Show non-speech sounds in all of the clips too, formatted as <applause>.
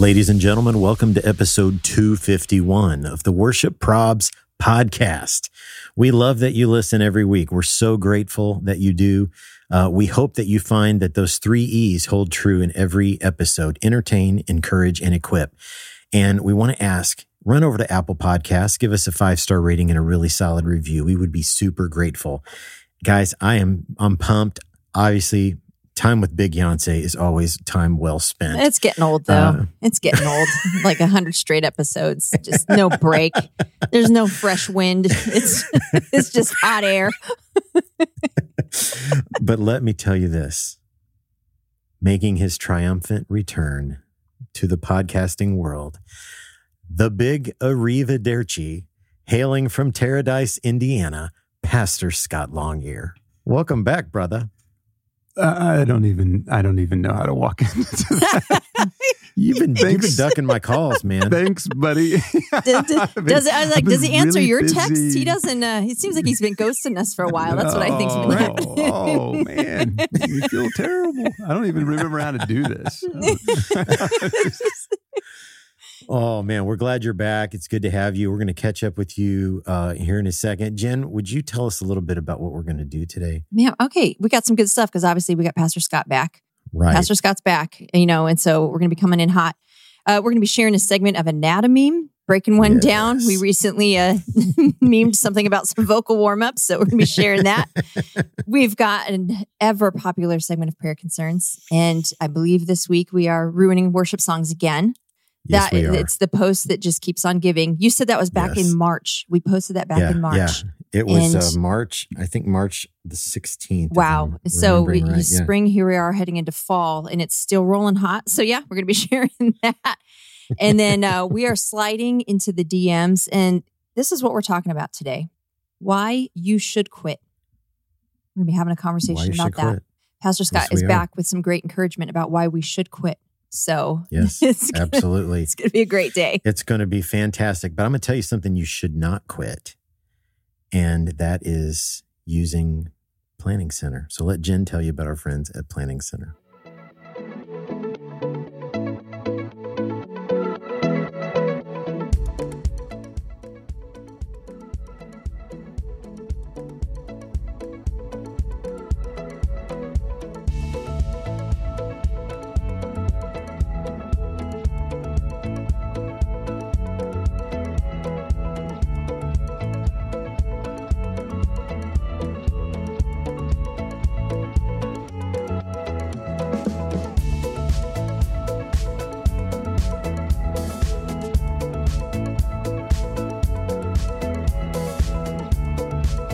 Ladies and gentlemen, welcome to episode 251 of the Worship Probs podcast. We love that you listen every week. We're so grateful that you do. Uh, we hope that you find that those three E's hold true in every episode entertain, encourage, and equip. And we want to ask run over to Apple Podcasts, give us a five star rating and a really solid review. We would be super grateful. Guys, I am I'm pumped. Obviously, time with Big Yonsei is always time well spent. It's getting old though. Uh, it's getting old. <laughs> like a hundred straight episodes, just no break. There's no fresh wind. It's <laughs> it's just hot air. <laughs> but let me tell you this: making his triumphant return to the podcasting world, the big Ariva Arrivederci, hailing from Paradise, Indiana, Pastor Scot Longyear. Welcome back, brother. I don't even I don't even know how to walk <laughs> into that. <laughs> you've been you've been ducking my calls, man. <laughs> Thanks, buddy. does, does, I like does he answer really your busy. texts? He doesn't. Uh, he seems like he's been ghosting us for a while. That's what I think's been happening. Oh, oh man, you feel terrible. I don't even remember how to do this. Oh man, we're glad you're back. It's good to have you. We're going to catch up with you uh, here in a second. Jen, would you tell us a little bit about what we're going to do today? Yeah, okay. We got some good stuff because obviously we got Pastor Scot back. Right, Pastor Scot's back. You know, and so we're going to be coming in hot. Uh, we're going to be sharing a segment of Anatomeme, breaking one yes. down. We recently uh, <laughs> memed something about some vocal warm ups, so we're going to be sharing that. <laughs> We've got an ever popular segment of prayer concerns, and I believe this week we are ruining worship songs again. Yes, that it's the post that just keeps on giving. You said that was back yes. in March. We posted that back yeah, in March. Yeah, it was uh, March. I think March the sixteenth. Wow! So we, right. spring. Yeah. Here we are heading into fall, and it's still rolling hot. So yeah, we're going to be <laughs> sharing that. And then uh, we are sliding into the DMs, and this is what we're talking about today: why you should quit. We're going to be having a conversation about that. Quit. Pastor Scot yes, is back with some great encouragement about why we should quit. So, yes, <laughs> it's gonna, absolutely. It's going to be a great day. It's going to be fantastic. But I'm going to tell you something you should not quit. And that is using Planning Center. So let Jen tell you about our friends at Planning Center.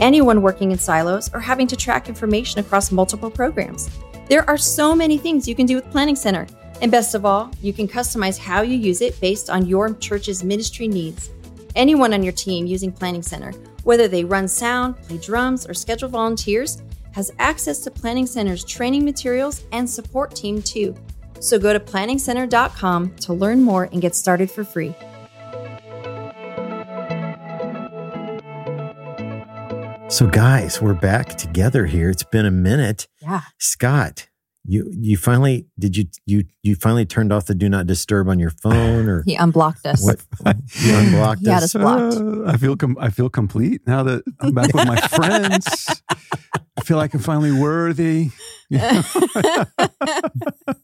Anyone working in silos or having to track information across multiple programs. There are so many things you can do with Planning Center. And best of all, you can customize how you use it based on your church's ministry needs. Anyone on your team using Planning Center, whether they run sound, play drums, or schedule volunteers, has access to Planning Center's training materials and support team too. So go to planningcenter.com to learn more and get started for free. So, guys, we're back together here. It's been a minute. Yeah. Scot, you you finally did you you you finally turned off the do not disturb on your phone or <laughs> he unblocked us. What you unblocked he us? Had us blocked. Uh, I feel com- I feel complete now that I'm back with my friends. I feel like I'm finally worthy. <laughs>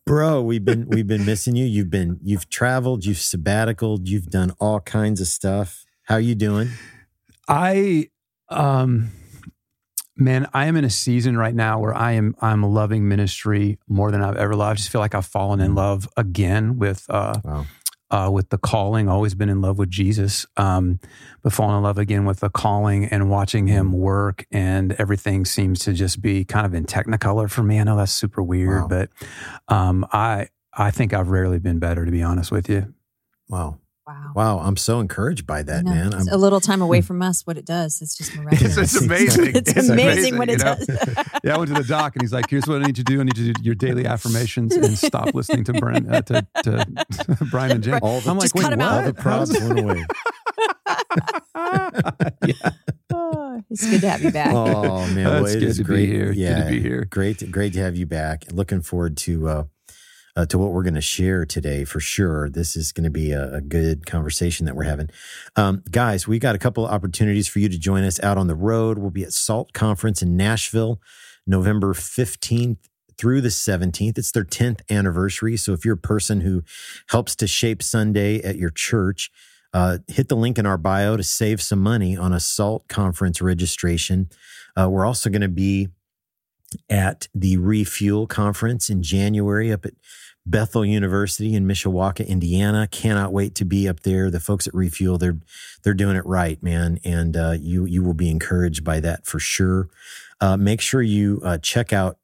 Bro, we've been we've been missing you. You've been you've traveled, you've sabbaticaled, you've done all kinds of stuff. How you doing? I um, man, I am in a season right now where I am I'm loving ministry more than I've ever loved. I just feel like I've fallen in mm. love again with uh, wow. uh, with the calling. Always been in love with Jesus, um, but fallen in love again with the calling and watching Him mm. work. And everything seems to just be kind of in Technicolor for me. I know that's super weird, wow. but um, I I think I've rarely been better, to be honest with you. Wow. Wow. Wow. I'm so encouraged by that, man. It's I'm, a little time away from us, what it does. It's just <laughs> miraculous. It's, it's amazing. It's amazing what you it know? does. <laughs> yeah, I went to the doc and he's like, "Here's what I need you to do. I need you to do your daily affirmations and stop listening to Brent, uh, to, to <laughs> Brian and Jen." all the, I'm like, Just "Wait, cut 'em what?" out. all the props went away. yeah. Oh, it's good to have you back. Oh man, well, That's it good is to be great. here. Good to Yeah, be here. Great, to, great to have you back. Looking forward to uh, uh, to what we're going to share today for sure. This is going to be a, a good conversation that we're having, um, guys. We got a couple of opportunities for you to join us out on the road. We'll be at Salt Conference in Nashville, November fifteenth through the 17th. It's their 10th anniversary. So if you're a person who helps to shape Sunday at your church, uh, hit the link in our bio to save some money on a SALT conference registration. Uh, we're also going to be at the Refuel conference in January up at Bethel University in Mishawaka, Indiana. Cannot wait to be up there. The folks at Refuel, they're they're doing it right, man, and uh, you you will be encouraged by that for sure. Uh, make sure you uh, check out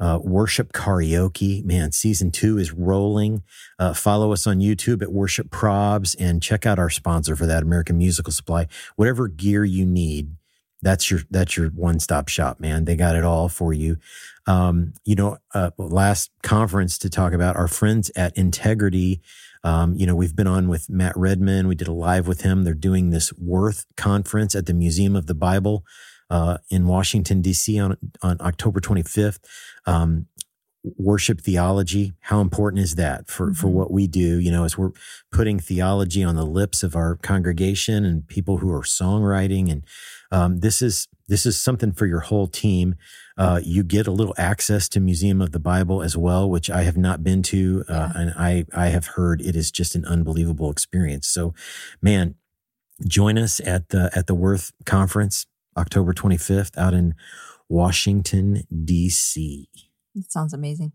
uh, Worship Karaoke. Man, season two is rolling. Uh, follow us on YouTube at Worship Probs and check out our sponsor for that, American Musical Supply. Whatever gear you need, that's your that's your one stop shop, man. They got it all for you. Um, you know, uh, last conference to talk about our friends at Integrity. Um, you know, we've been on with Matt Redman. We did a live with him. They're doing this Worth conference at the Museum of the Bible uh, in Washington D.C. on on October 25th. Um, worship theology. How important is that for for Mhm. what we do? You know, as we're putting theology on the lips of our congregation and people who are songwriting, and um, this is this is something for your whole team. Uh, you get a little access to Museum of the Bible as well, which I have not been to, uh, and I I have heard it is just an unbelievable experience. So, man, join us at the at the Worth Conference, October 25th, out in Washington D.C. It sounds amazing.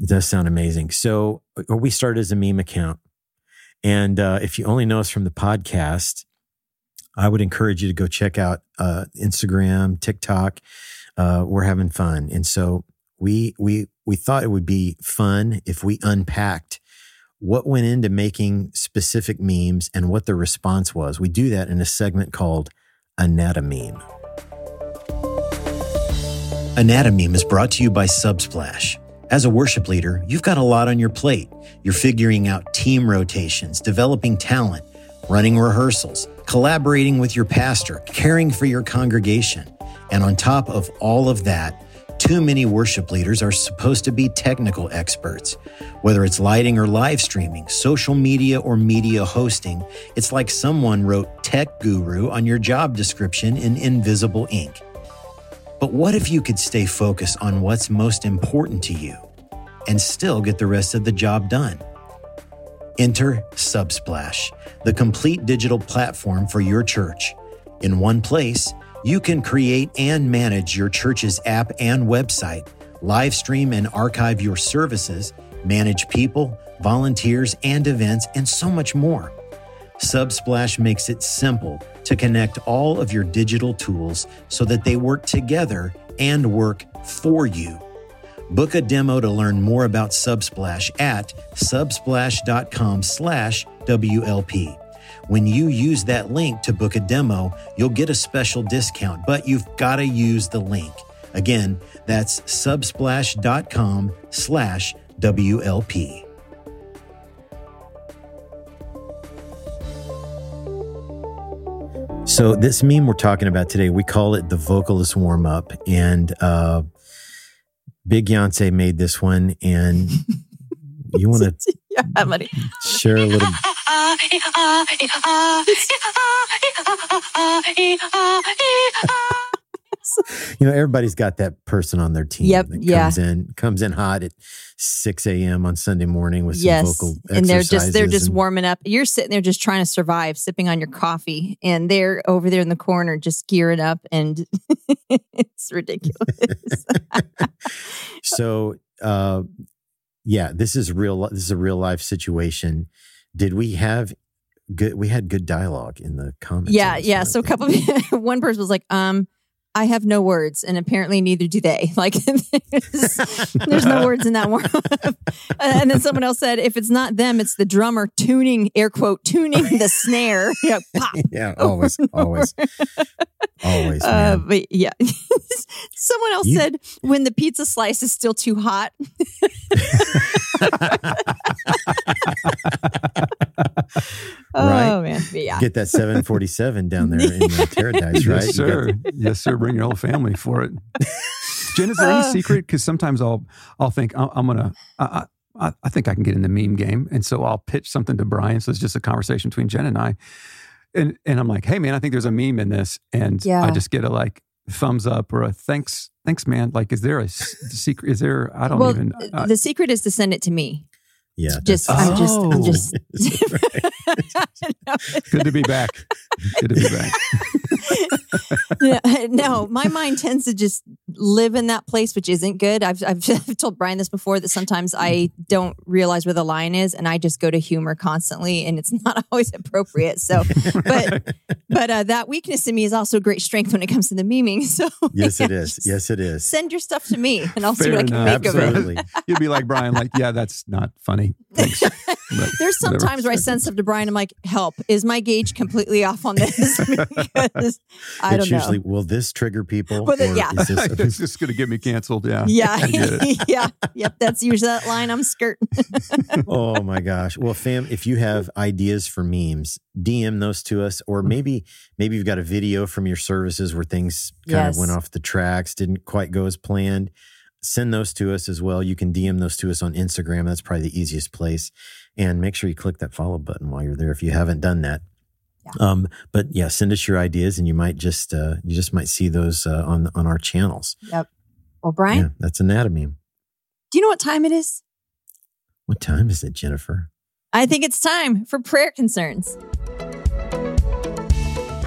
It does sound amazing. So uh, we started as a meme account. And uh, if you only know us from the podcast, I would encourage you to go check out uh, Instagram, TikTok. Uh, we're having fun. And so we, we, we thought it would be fun if we unpacked what went into making specific memes and what the response was. We do that in a segment called Anatomeme. Anatomeme is brought to you by Subsplash. As a worship leader, you've got a lot on your plate. You're figuring out team rotations, developing talent, running rehearsals, collaborating with your pastor, caring for your congregation. And on top of all of that, too many worship leaders are supposed to be technical experts. Whether it's lighting or live streaming, social media or media hosting, it's like someone wrote tech guru on your job description in invisible ink. But what if you could stay focused on what's most important to you and still get the rest of the job done? Enter Subsplash, the complete digital platform for your church. In one place, you can create and manage your church's app and website, live stream and archive your services, manage people, volunteers, and events, and so much more. Subsplash makes it simple to connect all of your digital tools so that they work together and work for you. Book a demo to learn more about Subsplash at subsplash.com slash WLP. When you use that link to book a demo, you'll get a special discount, but you've got to use the link. Again, that's subsplash.com slash WLP. So this meme we're talking about today, we call it the vocalist warm up, and uh, Big Yonsei made this one, and you want to <laughs> yeah, share a little. You know, everybody's got that person on their team Yep, that yeah. comes in comes in hot at six a.m. on Sunday morning with some yes, vocal and they're just they're just and- warming up. You're sitting there just trying to survive, sipping on your coffee, and they're over there in the corner just gearing up, and <laughs> it's ridiculous. <laughs> <laughs> so uh yeah this is real this is a real life situation did we have good we had good dialogue in the comments yeah, yeah. So a couple, one person was like, um. I have no words, and apparently neither do they. <laughs> Like, there's, there's no words in that one. <laughs> and then someone else said, if it's not them, it's the drummer tuning, air quote, tuning the snare. <laughs> You know, pop. yeah, always, always, always. Uh, man. but yeah, someone else You- said when the pizza slice is still too hot. right? oh man, but yeah. Get that 747 down there in uh, Paradise, right? Yes, You got sir. yes, sir. Bring your whole family for it. Jen, is there any <laughs> Uh. secret? Because sometimes I'll I'll think I'm, I'm gonna. I, I, I think I can get in the meme game, and so I'll pitch something to Brian. So it's just a conversation between Jen and I, and and I'm like, hey man, I think there's a meme in this, and Yeah. I just get a like thumbs up or a thanks, thanks man. Like, is there a secret? Is there? I don't well, even. uh, the secret is to send it to me. Yeah, Just, that's- I'm just, I'm Oh. just. <laughs> <laughs> good to be back. Good to be back. <laughs> Yeah, no, my mind tends to just live in that place, which isn't good. I've, I've, <laughs> I've told Brian this before that sometimes I don't realize where the line is, and I just go to humor constantly, and it's <laughs> not always appropriate. So, but but uh, that weakness in me is also a great strength when it comes to the memeing. So, yes, it yeah, is. just Yes, it is. Send your stuff to me, and I'll see Fair what I can enough. make of it. You'd be like Brian, like, yeah, that's not funny. Thanks. But There's some times where I send stuff to Brian. I'm like, "Help! Is my gauge completely off on this?" Because I it's don't know. usually, will this trigger people? Well, then, uh, or yeah. is this <laughs> a- it's just going to get me canceled. Yeah. Yeah, I get it. <laughs> yeah, yep. That's usually that line I'm skirting. <laughs> oh my gosh. Well, fam, if you have ideas for memes, DM those to us, or mm-hmm. maybe maybe you've got a video from your services where things kind Yes. of went off the tracks, didn't quite go as planned. Send those to us as well. You can DM those to us on Instagram. That's probably the easiest place. And make sure you click that follow button while you're there if you haven't done that. Yeah. Um, but yeah, send us your ideas, and you might just uh, you just might see those uh, on on our channels. Yep. Well, Brian, Yeah, that's Anatomeme. do you know what time it is? What time is it, Jennifer? I think it's time for prayer concerns.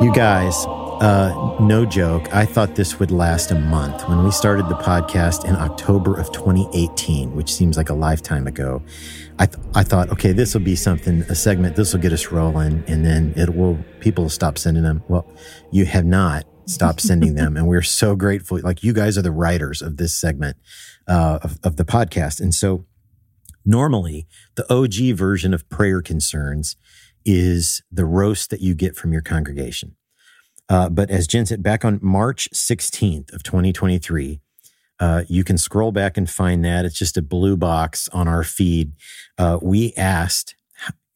You guys, uh, no joke. I thought this would last a month. When we started the podcast in October of 2018, which seems like a lifetime ago, I, th- I thought, okay, this will be something, a segment. This will get us rolling, and then it will. People will stop sending them. Well, you have not stopped sending them, and we're so grateful. Like you guys are the writers of this segment uh, of, of the podcast, and so normally the OG version of prayer concerns is the roast that you get from your congregation. Uh, but as Jen said, back on March 16th of 2023, uh, you can scroll back and find that. It's just a blue box on our feed. Uh, we asked,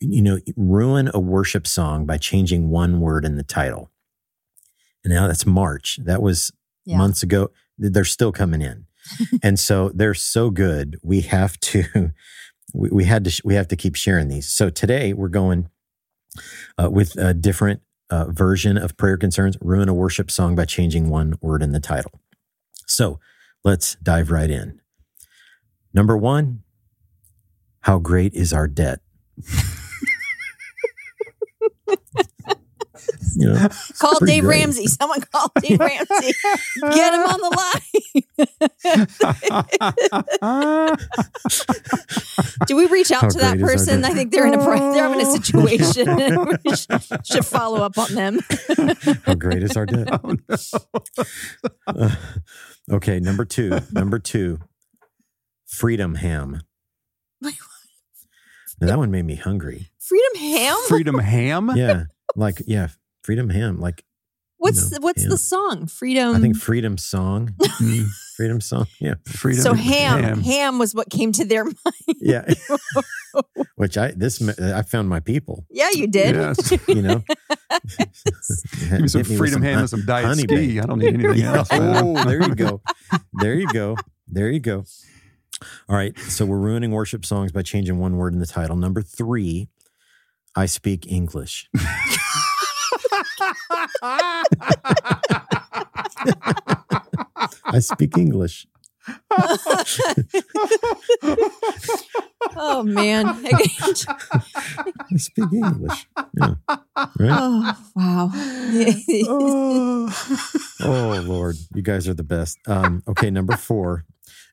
you know, ruin a worship song by changing one word in the title. And now that's March. That was Yeah. months ago. They're still coming in. <laughs> and so they're so good. We have to, <laughs> we, we had to, sh- we have to keep sharing these. So today we're going uh, with a different uh, version of prayer concerns, ruin a worship song by changing one word in the title. So let's dive right in. Number one, how great is our debt? <laughs> you know, <laughs> Call Dave great. Ramsey. Someone call <laughs> Dave Ramsey. Get him on the line. <laughs> Do we reach out How to that great is our person? debt? I think they're in a they're having a situation. we should, should follow up on them. how great is our debt? Oh, no. Uh, okay, number two. Number two, freedom ham. Wait, Now, that one made me hungry. Freedom Ham. Freedom ham? Yeah, like yeah, freedom ham. Like What's know, what's ham. the song? Freedom. I think Freedom Song. <laughs> Mm, Freedom Song. Yeah. freedom. so. Ham, Ham. ham. was what came to their mind. Yeah. <laughs> <laughs> Which I this I found my people. Yeah, you did. Yes. You know. Give me some Hit with freedom ham hun- and some diet honey ski. I don't need anything else. man. Oh, there you go. There you go. There you go. All right. So we're ruining worship songs by changing one word in the title. Number three, I speak English. I speak English. Oh man. I speak English. Yeah. Right? oh wow. <laughs> Oh Lord, you guys are the best. Um, okay, number four,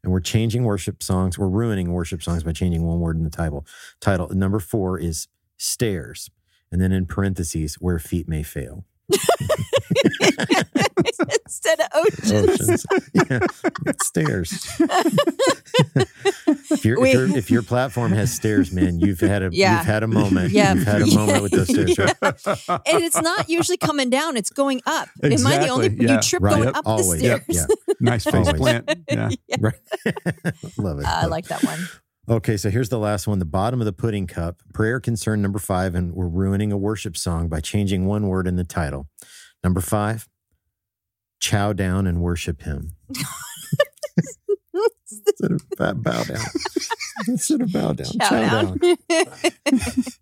and we're changing worship songs. We're ruining worship songs by changing one word in the title. Title number four is stairs, and then in parentheses, where feet may fail. <laughs> Instead of oceans. Oceans. yeah, stairs. <laughs> if, your, if, your, if your platform has stairs, man, you've had a Yeah. you've had a moment. Yeah. You've had a moment with those stairs. Right? <laughs> and it's not usually coming down; it's going up. Am I the only? Yeah. You trip Right. going Yep. up Always. the stairs. Yeah. nice face plant. Yeah. Right. Love it. I like that one. Okay, so here's the last one, the bottom of the pudding cup. Prayer concern number five, and we're ruining a worship song by changing one word in the title. Number five, chow down and worship him. <laughs> Instead of bow bow <laughs> down. Instead of bow down. Chow down.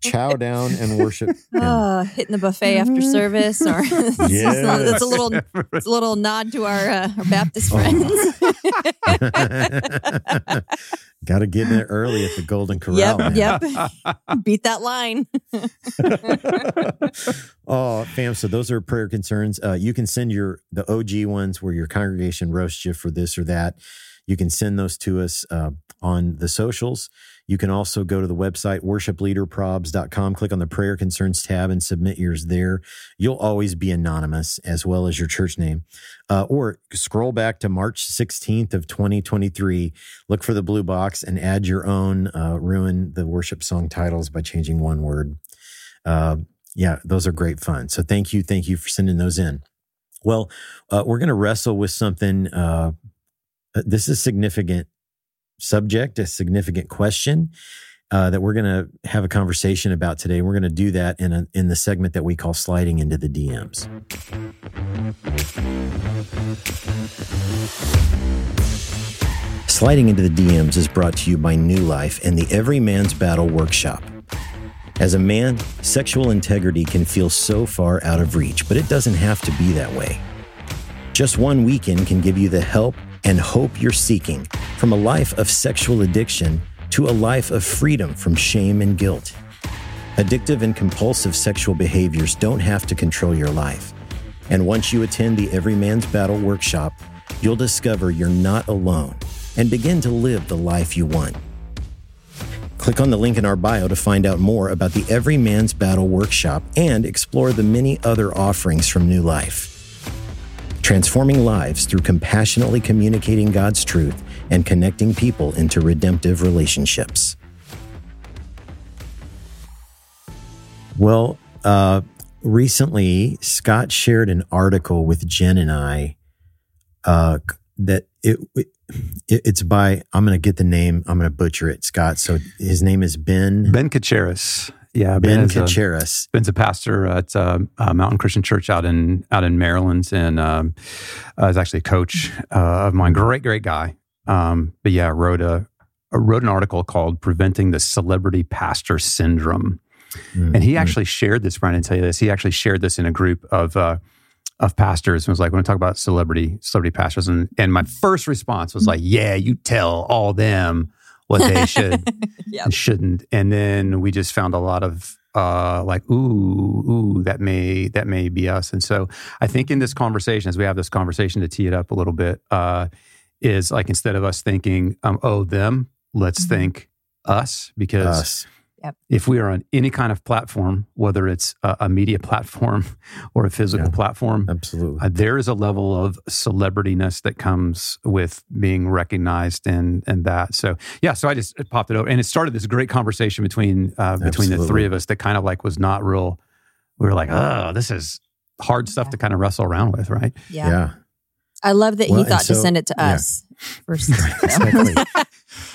<laughs> Chow down and worship him. Oh, hitting the buffet after service, or Yes. <laughs> it's a little, it's a <laughs> little nod to our, uh, our Baptist Oh. friends. Got to get in there early at the Golden Corral. man. yep, yep. Beat that line. oh, fam. So those are prayer concerns. Uh, you can send your the OG ones where your congregation roasts you for this or that. You can send those to us uh, on the socials. You can also go to the website worshipleaderprobs.com, click on the prayer concerns tab and submit yours there. You'll always be anonymous as well as your church name. Uh, or scroll back to March 16th of 2023, look for the blue box and add your own uh, ruin the worship song titles by changing one word. Uh, yeah, those are great fun. So thank you, thank you for sending those in. Well, uh, we're going to wrestle with something. Uh, this is a significant subject, a significant question uh, that we're going to have a conversation about today. We're going to do that in a, in the segment that we call sliding into the DMs. Sliding into the DMs is brought to you by New Life and the Every Man's Battle Workshop. As a man, sexual integrity can feel so far out of reach, but it doesn't have to be that way. Just one weekend can give you the help and hope you're seeking from a life of sexual addiction to a life of freedom from shame and guilt. Addictive and compulsive sexual behaviors don't have to control your life. And once you attend the Every Man's Battle workshop, you'll discover you're not alone and begin to live the life you want. Click on the link in our bio to find out more about the Every Man's Battle workshop and explore the many other offerings from New Life. Transforming lives through compassionately communicating God's truth and connecting people into redemptive relationships. Well, uh, recently, Scot shared an article with Jen and I uh, that it, it it's by I'm going to get the name I'm going to butcher it Scot so his name is Ben Ben Cachiaras. Yeah, Ben a- Cachiaras Ben's a pastor at uh, uh, Mountain Christian Church out in out in Maryland, and um, uh, is actually a coach uh, of mine. Great, great guy. Um, but yeah, wrote a uh, wrote an article called "Preventing the Celebrity Pastor Syndrome," Mm, and he mm. actually shared this. Brian, I tell you this. He actually shared this in a group of uh, of pastors and was like, "When I talk about celebrity celebrity pastors," and and my first response was like, "Yeah, you tell all them what they should." <laughs> Yep. and shouldn't. And then we just found a lot of uh, like, ooh, ooh, that may that may be us. And so I think in this conversation, as we have this conversation to tee it up a little bit, uh, is like instead of us thinking, um, oh, them, let's Mhm. think us, because us if we are on any kind of platform, whether it's a, a media platform <laughs> or a physical Yeah. platform, absolutely uh, there is a level of celebrityness that comes with being recognized and and that. So yeah, so I just popped it over, and it started this great conversation between uh, between the three of us that kind of like was not real. We were like, oh, this is hard stuff to kind of wrestle around with, right? Yeah. yeah. I love that Well, he thought so- to send it to yeah. us first. <laughs> Exactly. <laughs>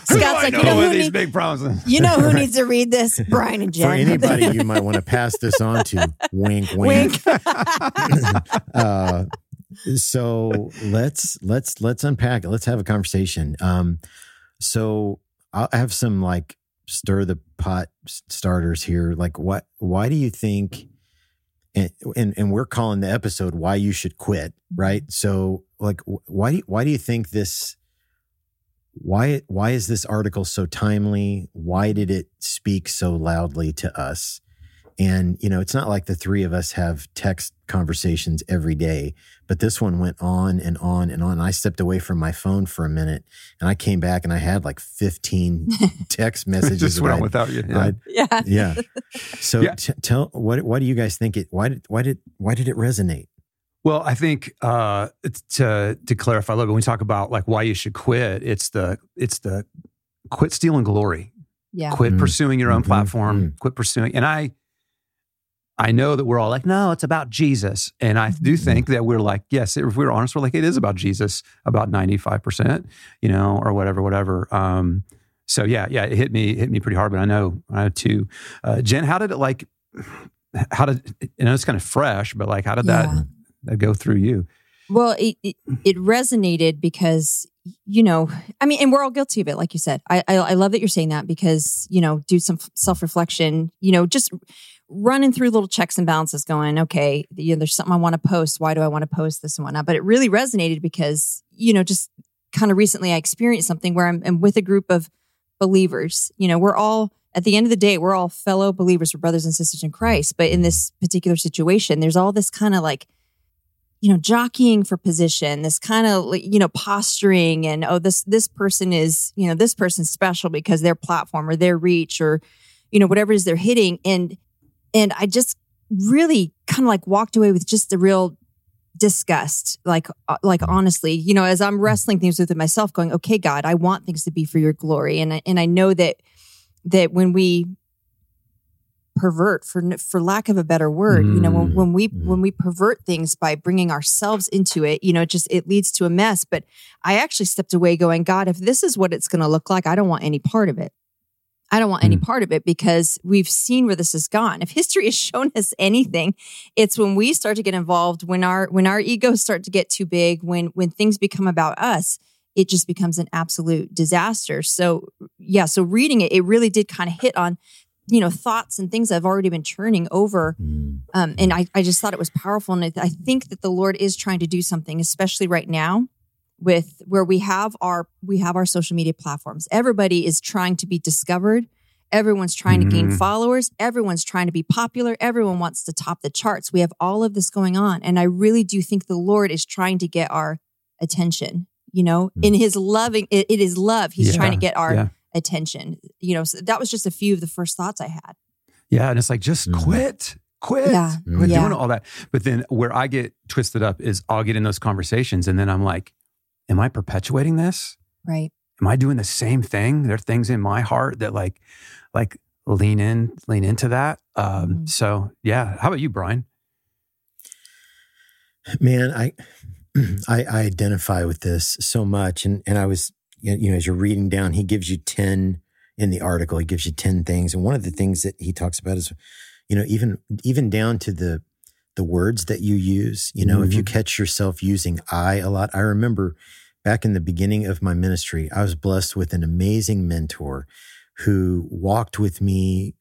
Scot's like, you know, who these need- big problems? you know who Right. <laughs> needs to read this? Brian and Jen. For anybody you might want to <laughs> pass this on to, wink, wink. Wink. <laughs> uh, so let's let's let's unpack it. Let's have a conversation. Um, so I'll have some like stir the pot starters here. Like, what? Why do you think? And, and and we're calling the episode "Why You Should Quit," right? So, like, why do you, why do you think this? Why why is this article so timely? Why did it speak so loudly to us? And, you know, it's not like the three of us have text conversations every day, but this one went on and on and on. I stepped away from my phone for a minute and I came back and I had like 15 <laughs> text messages. Just went on without you. Yeah. I'd- yeah. yeah. So Yeah. t- tell what why do you guys think it why did why did why did it resonate? Well, I think uh, to to clarify a little bit, when we talk about like why you should quit, it's the it's the quit stealing glory, Yeah. quit Mm. pursuing your own Mhm. platform, Mm. quit pursuing. And I I know that we're all like, no, it's about Jesus, and I do think that we're like, yes, if we're honest, we're like, it is about Jesus, about ninety five percent, you know, or whatever, whatever. Um, so yeah, yeah, it hit me it hit me pretty hard, but I know I know too. Uh, Jen, how did it like? How did you know it's kind of fresh, but like, how did Yeah. that, that go through you? Well, it, it it resonated because you know, I mean, and we're all guilty of it, like you said. I I, I love that you're saying that because you know, do some self reflection. You know, just running through little checks and balances, going, okay, you know, there's something I want to post. Why do I want to post this and whatnot? But it really resonated because you know, just kind of recently, I experienced something where I'm, I'm with a group of believers. You know, we're all at the end of the day, we're all fellow believers, we're brothers and sisters in Christ. But in this particular situation, there's all this kind of like you know jockeying for position this kind of you know posturing and oh this this person is you know this person's special because their platform or their reach or you know whatever it is they're hitting. And and i just really kind of like walked away with just the real disgust like uh, like honestly you know as i'm wrestling things with myself going okay god i want things to be for your glory. And I, and i know that that when we pervert for for lack of a better word you know when, when we Mm. when we pervert things by bringing ourselves into it you know it just it leads to a mess. But i actually stepped away going god if this is what it's going to look like i don't want any part of it. I don't want any part of it because we've seen where this has gone. If history has shown us anything it's when we start to get involved when our when our egos start to get too big when when things become about us it just becomes an absolute disaster. So yeah so reading it it really did kind of hit on you know thoughts and things i've already been churning over Mm. um, and I, I just thought it was powerful and I, I think that the lord is trying to do something especially right now with where we have our we have our social media platforms everybody is trying to be discovered everyone's trying to gain Mhm. followers everyone's trying to be popular everyone wants to top the charts we have all of this going on and i really do think the lord is trying to get our attention you know Mm. in his loving it, it is love he's Yeah, trying to get our yeah. Attention you know so that was just a few of the first thoughts i had Yeah, and it's like just Mhm. quit, quit, Yeah, quit yeah. doing all that. But then where I get twisted up is I'll get in those conversations, and then I'm like, "Am I perpetuating this? right Am I doing the same thing? There are things in my heart that like, like lean in, lean into that. Um, Mhm. So yeah, how about you, Brian? Man, I, <clears throat> I I identify with this so much, and and I was you know as you're reading down, he gives you ten in the article. He gives you ten things, and one of the things that he talks about is, you know, even even down to the the words that you use. You know, if you mm-hmm. catch yourself using "I" a lot, I remember back in the beginning of my ministry, I was blessed with an amazing mentor who walked with me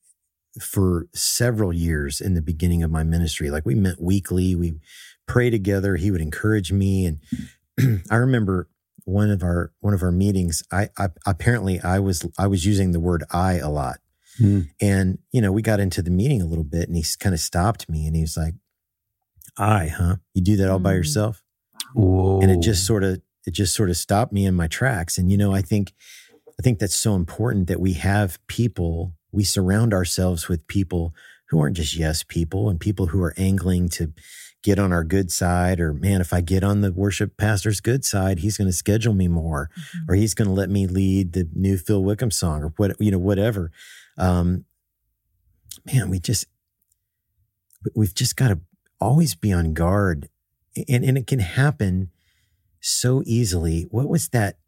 for several years in the beginning of my ministry. Like we met weekly, we pray together. He would encourage me, and <clears throat> I remember one of our one of our meetings. I, I apparently I was I was using the word I a lot, Hmm. and you know we got into the meeting a little bit, and he kind of stopped me, and he was like, "I, huh? You do that all by Mm. yourself?" Whoa. and it just sort of it just sort of stopped me in my tracks and you know i think i think that's so important that we have people we surround ourselves with people who aren't just yes people and people who are angling to get on our good side or man if i get on the worship pastor's good side he's going to schedule me more or he's going to let me lead the new phil wickham song or what you know whatever um man we just we've just got to always be on guard. And, and it can happen so easily. What was that?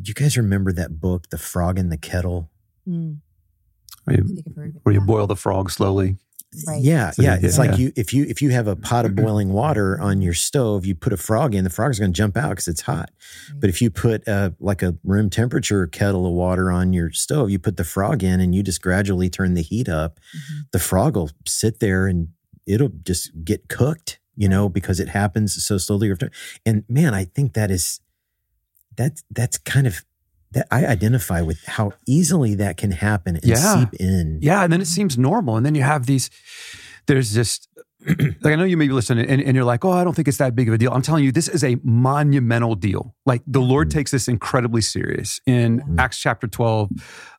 Do you guys remember that book, The Frog in the Kettle? Mm. Where you, where you boil the frog slowly. Right. Yeah, So yeah. you- It's yeah. like you if you if you have a pot of boiling water on your stove, you put a frog in, the frog's going to jump out because it's hot. But if you put uh, like a room temperature kettle of water on your stove, you put the frog in, and you just gradually turn the heat up. Mhm. The frog will sit there and it'll just get cooked, you know, because it happens so slowly. over time. And man, I think that is that that's kind of that I identify with how easily that can happen and Yeah. seep in. Yeah, and then it seems normal, and then you have these. There's just <clears throat> like I know you may be listening, and, and you're like, oh, I don't think it's that big of a deal. I'm telling you, this is a monumental deal. Like the Lord Mhm. takes this incredibly serious. In Mhm. Acts chapter 12,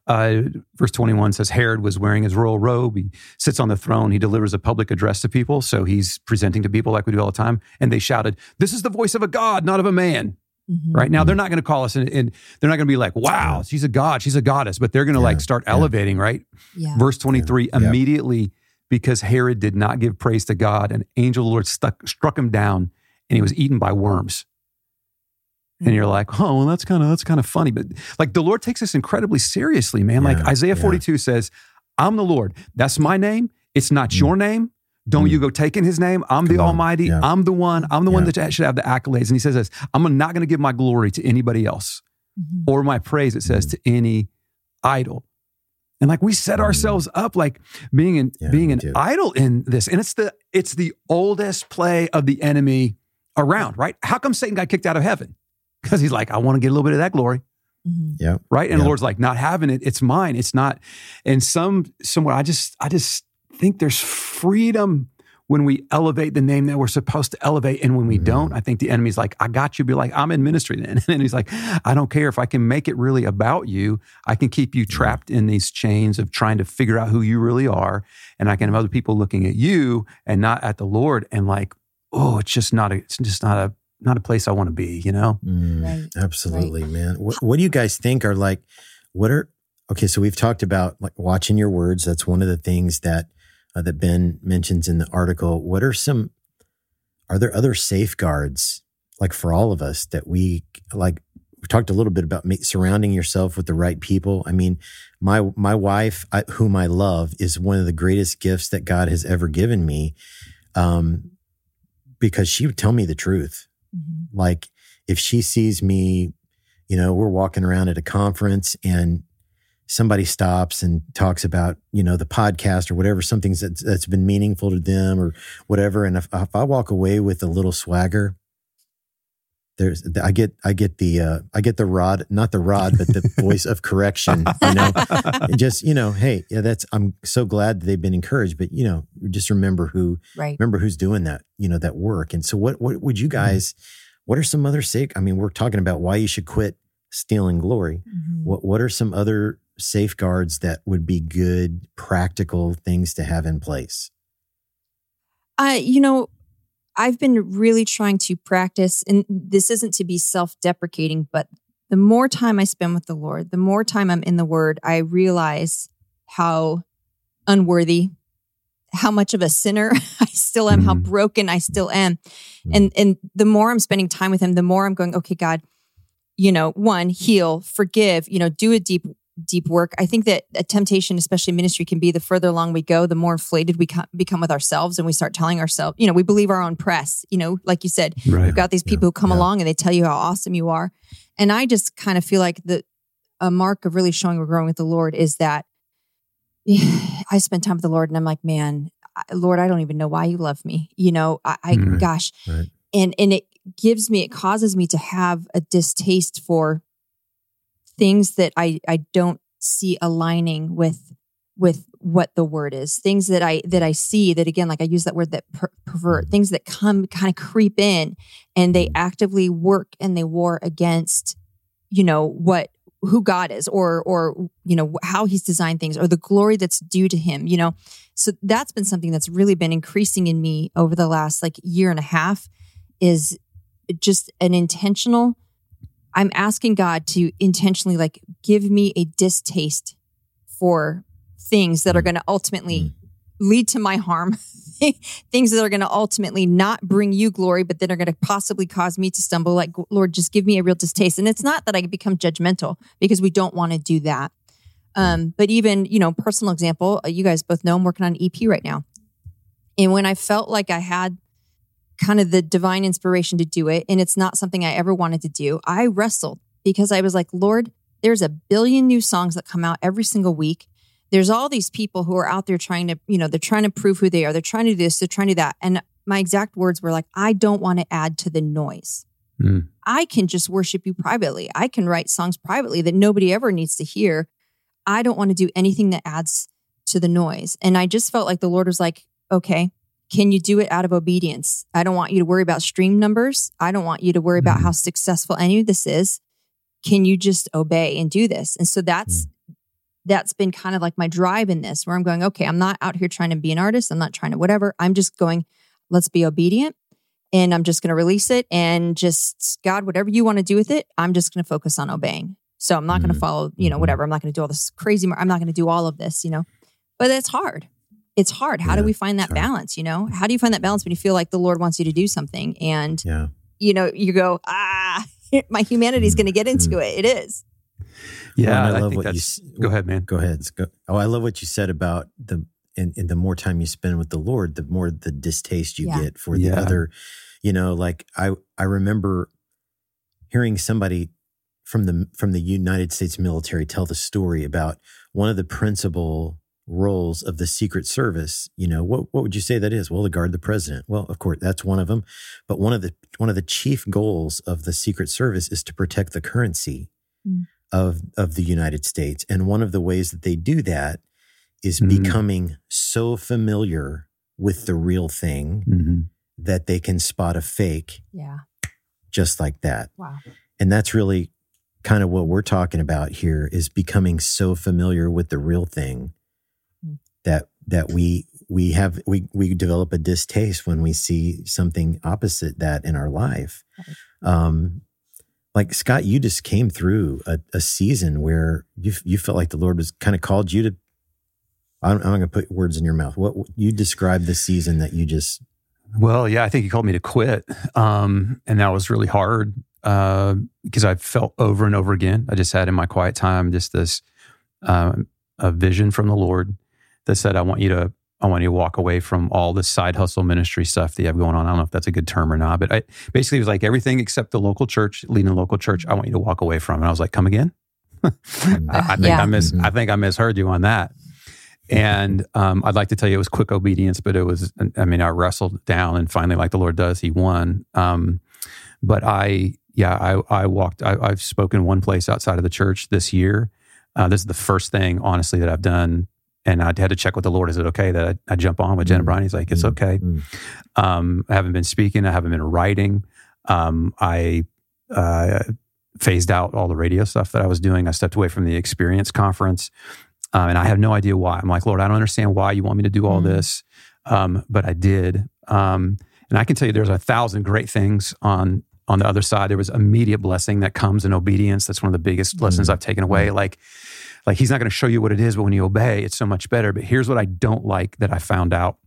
uh, verse 21 says Herod was wearing his royal robe. He sits on the throne. He delivers a public address to people. So he's presenting to people like we do all the time. And they shouted, "This is the voice of a God, not of a man." Mhm. right now they're not going to call us and, and they're not going to be like wow she's a god she's a goddess but they're going to Yeah, like start yeah. elevating right Yeah. verse 23 Yeah, yeah. immediately because herod did not give praise to god an angel of the lord stuck, struck him down and he was eaten by worms and you're like oh well that's kind of that's kind of funny but like the lord takes this incredibly seriously man like isaiah yeah. 42 says i'm the lord that's my name it's not Mm. your name don't Mm. you go taking his name. I'm the on. Almighty. Yeah. I'm the one. I'm the one that should have the accolades. And he says this I'm not going to give my glory to anybody else Mhm. or my praise, it says, to any idol. And like we set ourselves up like being an Yeah, being an do. idol in this. And it's the it's the oldest play of the enemy around, right? How come Satan got kicked out of heaven? Because he's like, I want to get a little bit of that glory Mhm. Yeah. right and the lord's like not having it it's mine it's not and some somewhere i just i just think there's freedom when we elevate the name that we're supposed to elevate and when we Mhm. don't i think the enemy's like i got you be like i'm in ministry then <laughs> and he's like i don't care if i can make it really about you i can keep you trapped in these chains of trying to figure out who you really are and i can have other people looking at you and not at the lord and like oh it's just not a it's just not a not a place i want to be you know Mm, Right, Absolutely, man. What, what do you guys think are like, what are, okay, so we've talked about like watching your words. That's one of the things that, uh, that Ben mentions in the article. What are some, are there other safeguards like for all of us that we like, we talked a little bit about surrounding yourself with the right people. I mean, my, my wife, I, whom I love is one of the greatest gifts that God has ever given me. Um, because she would tell me the truth Mhm. like if she sees me, you know, we're walking around at a conference and somebody stops and talks about, you know, the podcast or whatever, something that's, that's been meaningful to them or whatever. And if, if I walk away with a little swagger, there's, I get, I get the, uh, I get the rod, not the rod, but the <laughs> voice of correction, you know, <laughs> just, you know, Hey, yeah, that's, I'm so glad that they've been encouraged, but you know, just remember who, Right. remember who's doing that, you know, that work. And so what what would you guys what are some other safe I mean, we're talking about why you should quit stealing glory. Mhm. What what are some other safeguards that would be good practical things to have in place? Uh, you know, I've been really trying to practice, and this isn't to be self deprecating, but the more time I spend with the Lord, the more time I'm in the Word, I realize how unworthy, how much of a sinner <laughs> I still am, how Mhm. broken I still am. And and the more I'm spending time with him, the more I'm going, okay, God, you know, one, heal, forgive, you know, do a deep deep work. I think that a temptation, especially ministry, can be the further along we go, the more inflated we become with ourselves, and we start telling ourselves, you know, we believe our own press. You know, like you said, right You've got these people who come yeah. along and they tell you how awesome you are. And I just kind of feel like the a mark of really showing we're growing with the Lord is that <sighs> I spend time with the Lord and I'm like, man, Lord, I don't even know why you love me. You know, I, I Mhm. gosh, Right. and and it gives me, it causes me to have a distaste for things that I I don't see aligning with with what the word is. Things that i that i see that again like i use that word that per- pervert mm. things that come kind of creep in and they mm. actively work and they war against you know what who god is or or you know how he's designed things or the glory that's due to him you know? So that's been something that's really been increasing in me over the last like year and a half is just an intentional i'm asking god to intentionally like give me a distaste for things that are going to ultimately lead to my harm, <laughs> things that are going to ultimately not bring you glory, but that are going to possibly cause me to stumble. Like, Lord, just give me a real distaste. And it's not that I become judgmental because we don't want to do that. Um, but even, you know, personal example, uh, you guys both know I'm working on an EP right now. And when I felt like I had kind of the divine inspiration to do it, and it's not something I ever wanted to do, I wrestled because I was like, Lord, there's a billion new songs that come out every single week. There's all these people who are out there trying to, you know, they're trying to prove who they are. They're trying to do this, they're trying to do that. And my exact words were like, I don't want to add to the noise. Mm. I can just worship you privately. I can write songs privately that nobody ever needs to hear. I don't want to do anything that adds to the noise. And I just felt like the Lord was like, okay, can you do it out of obedience? I don't want you to worry about stream numbers. I don't want you to worry about mm-hmm. how successful any of this is. Can you just obey and do this? And so that's mm-hmm. that's been kind of like my drive in this where I'm going, okay, I'm not out here trying to be an artist. I'm not trying to whatever. I'm just going, let's be obedient and I'm just going to release it and just God, whatever you want to do with it, I'm just going to focus on obeying. So I'm not mm-hmm. going to follow, you know, mm-hmm. whatever. I'm not going to do all this crazy. I'm not going to do all of this, you know, but it's hard. It's hard. How yeah, do we find that balance? You know, how do you find that balance when you feel like the Lord wants you to do something and, yeah. you know, you go, ah, <laughs> my humanity is going to get into mm-hmm. it. It is. Yeah, well, I, love what you. Go ahead, man. Go ahead. Go, oh, I love what you said about the and, and, the more time you spend with the Lord, the more the distaste you yeah. get for the yeah. other. You know, like I I remember hearing somebody from the from the United States military tell the story about one of the principal roles of the Secret Service. You know, what what would you say that is? Well, to guard the president. Well, of course, that's one of them. But one of the one of the chief goals of the Secret Service is to protect the currency mm. of of the United States. And one of the ways that they do that is mm. becoming so familiar with the real thing mm-hmm. that they can spot a fake. Yeah. Just like that. Wow. And that's really kind of what we're talking about here is becoming so familiar with the real thing. That that we we have we we develop a distaste when we see something opposite that in our life. Um, like Scot, you just came through a, a, season where you you felt like the Lord was kind of called you to. I'm, I'm going to put words in your mouth. What you described the season that you just. Well, yeah, I think he called me to quit, um, and that was really hard because uh, I felt over and over again. I just had in my quiet time just this uh, a vision from the Lord that said, "I want you to." I want you to walk away from all the side hustle ministry stuff that you have going on. I don't know if that's a good term or not, but I basically it was like everything except the local church, leading a local church. I want you to walk away from. And I was like, "Come again?" <laughs> I, I, think yeah. I mis mm-hmm. I think I misheard you on that. And um, I'd like to tell you it was quick obedience, but it was. I mean, I wrestled down, and finally, like the Lord does, He won. Um, but I yeah, I, I walked, I, have spoken one place outside of the church this year. Uh, this is the first thing, honestly, that I've done. And I had to check with the Lord. Is it okay that I, I jump on with Jen and Brian? He's like, it's mm-hmm. okay. Mm-hmm. Um, I haven't been speaking. I haven't been writing. Um, I uh, phased out all the radio stuff that I was doing. I stepped away from the experience conference. Um, and I have no idea why. I'm like, Lord, I don't understand why you want me to do all mm-hmm. this. Um, but I did. Um, and I can tell you there's a thousand great things on on the other side, there was immediate blessing that comes in obedience. That's one of the biggest lessons mm-hmm. I've taken away. Mm-hmm. Like, like he's not going to show you what it is, but when you obey, it's so much better. But here's what I don't like that I found out.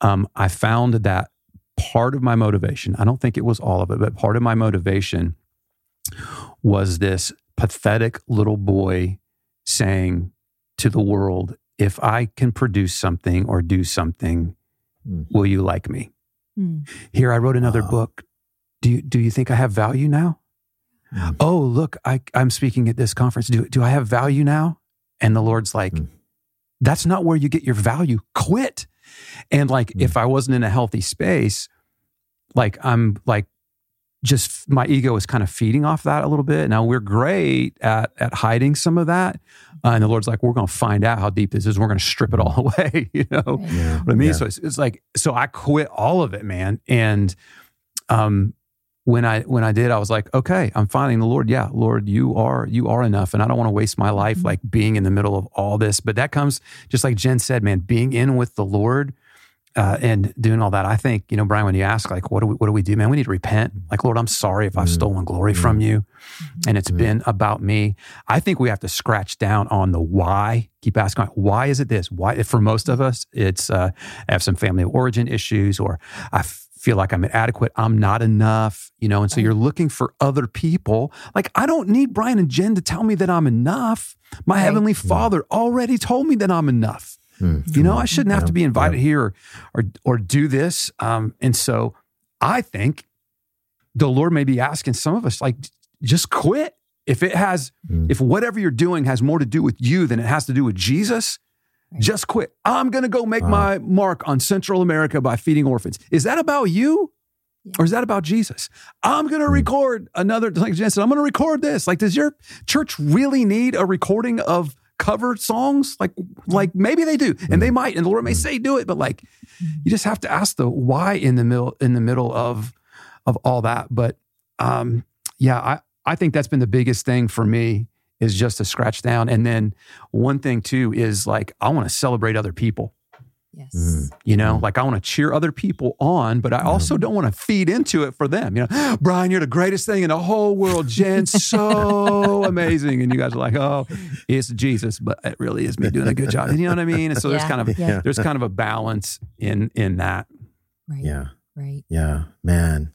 Um, I found that part of my motivation, I don't think it was all of it, but part of my motivation was this pathetic little boy saying to the world, if I can produce something or do something, mm. will you like me? Mm. Here, I wrote another wow. book do you, do you think I have value now? Oh, look, I, I'm speaking at this conference. Do, do I have value now? And the Lord's like, mm. that's not where you get your value. Quit. And like, mm. if I wasn't in a healthy space, like I'm like, just my ego is kind of feeding off that a little bit. Now we're great at at hiding some of that, uh, and the Lord's like, we're going to find out how deep this is. We're going to strip it all <laughs> away. You know yeah. what I mean? Yeah. So it's, it's, like, so I quit all of it, man. And um, when I when I did, I was like, okay, I'm finding the Lord. Yeah, Lord, you are you are enough, and I don't want to waste my life mm-hmm. like being in the middle of all this. But that comes just like Jen said, man, being in with the Lord uh, and doing all that, I think you know, Brian, when you ask like, what do we what do we do, man? We need to repent. Like, Lord, I'm sorry if I've mm-hmm. stolen glory from you, mm-hmm. and it's mm-hmm. been about me. I think we have to scratch down on the why. Keep asking, why is it this? Why? For most of us, it's uh, I have some family origin issues, or I feel like I'm inadequate. I'm not enough, you know. And so you're looking for other people. Like I don't need Brian and Jen to tell me that I'm enough. My right. heavenly Father already told me that I'm enough. Mm, you know, I shouldn't have to be invited yeah. here or, or, or do this. Um, and so I think the Lord may be asking some of us, like, just quit. If it has, mm. if whatever you're doing has more to do with you than it has to do with Jesus, just quit. I'm going to go make wow. my mark on Central America by feeding orphans. Is that about you? Yeah. Or is that about Jesus? I'm going to mm. record another, like Jen said, I'm going to record this. Like, does your church really need a recording of cover songs? Like, like maybe they do, and they mm. might, and the Lord may mm. say do it, but like, you just have to ask the why in the middle in the middle of of all that. But um, yeah, I I think that's been the biggest thing for me is just to scratch down, and then one thing too is like I want to celebrate other people. Yes. Mm. You know, mm. like I want to cheer other people on, but I also don't want to feed into it for them. You know, <gasps> Brian, you're the greatest thing in the whole world. Jen, so <laughs> amazing. And you guys are like, oh, it's Jesus, but it really is me doing a good job. You know what I mean? And so yeah. there's kind of yeah. there's kind of a balance in in that. Right. Yeah. Right. Yeah. Man.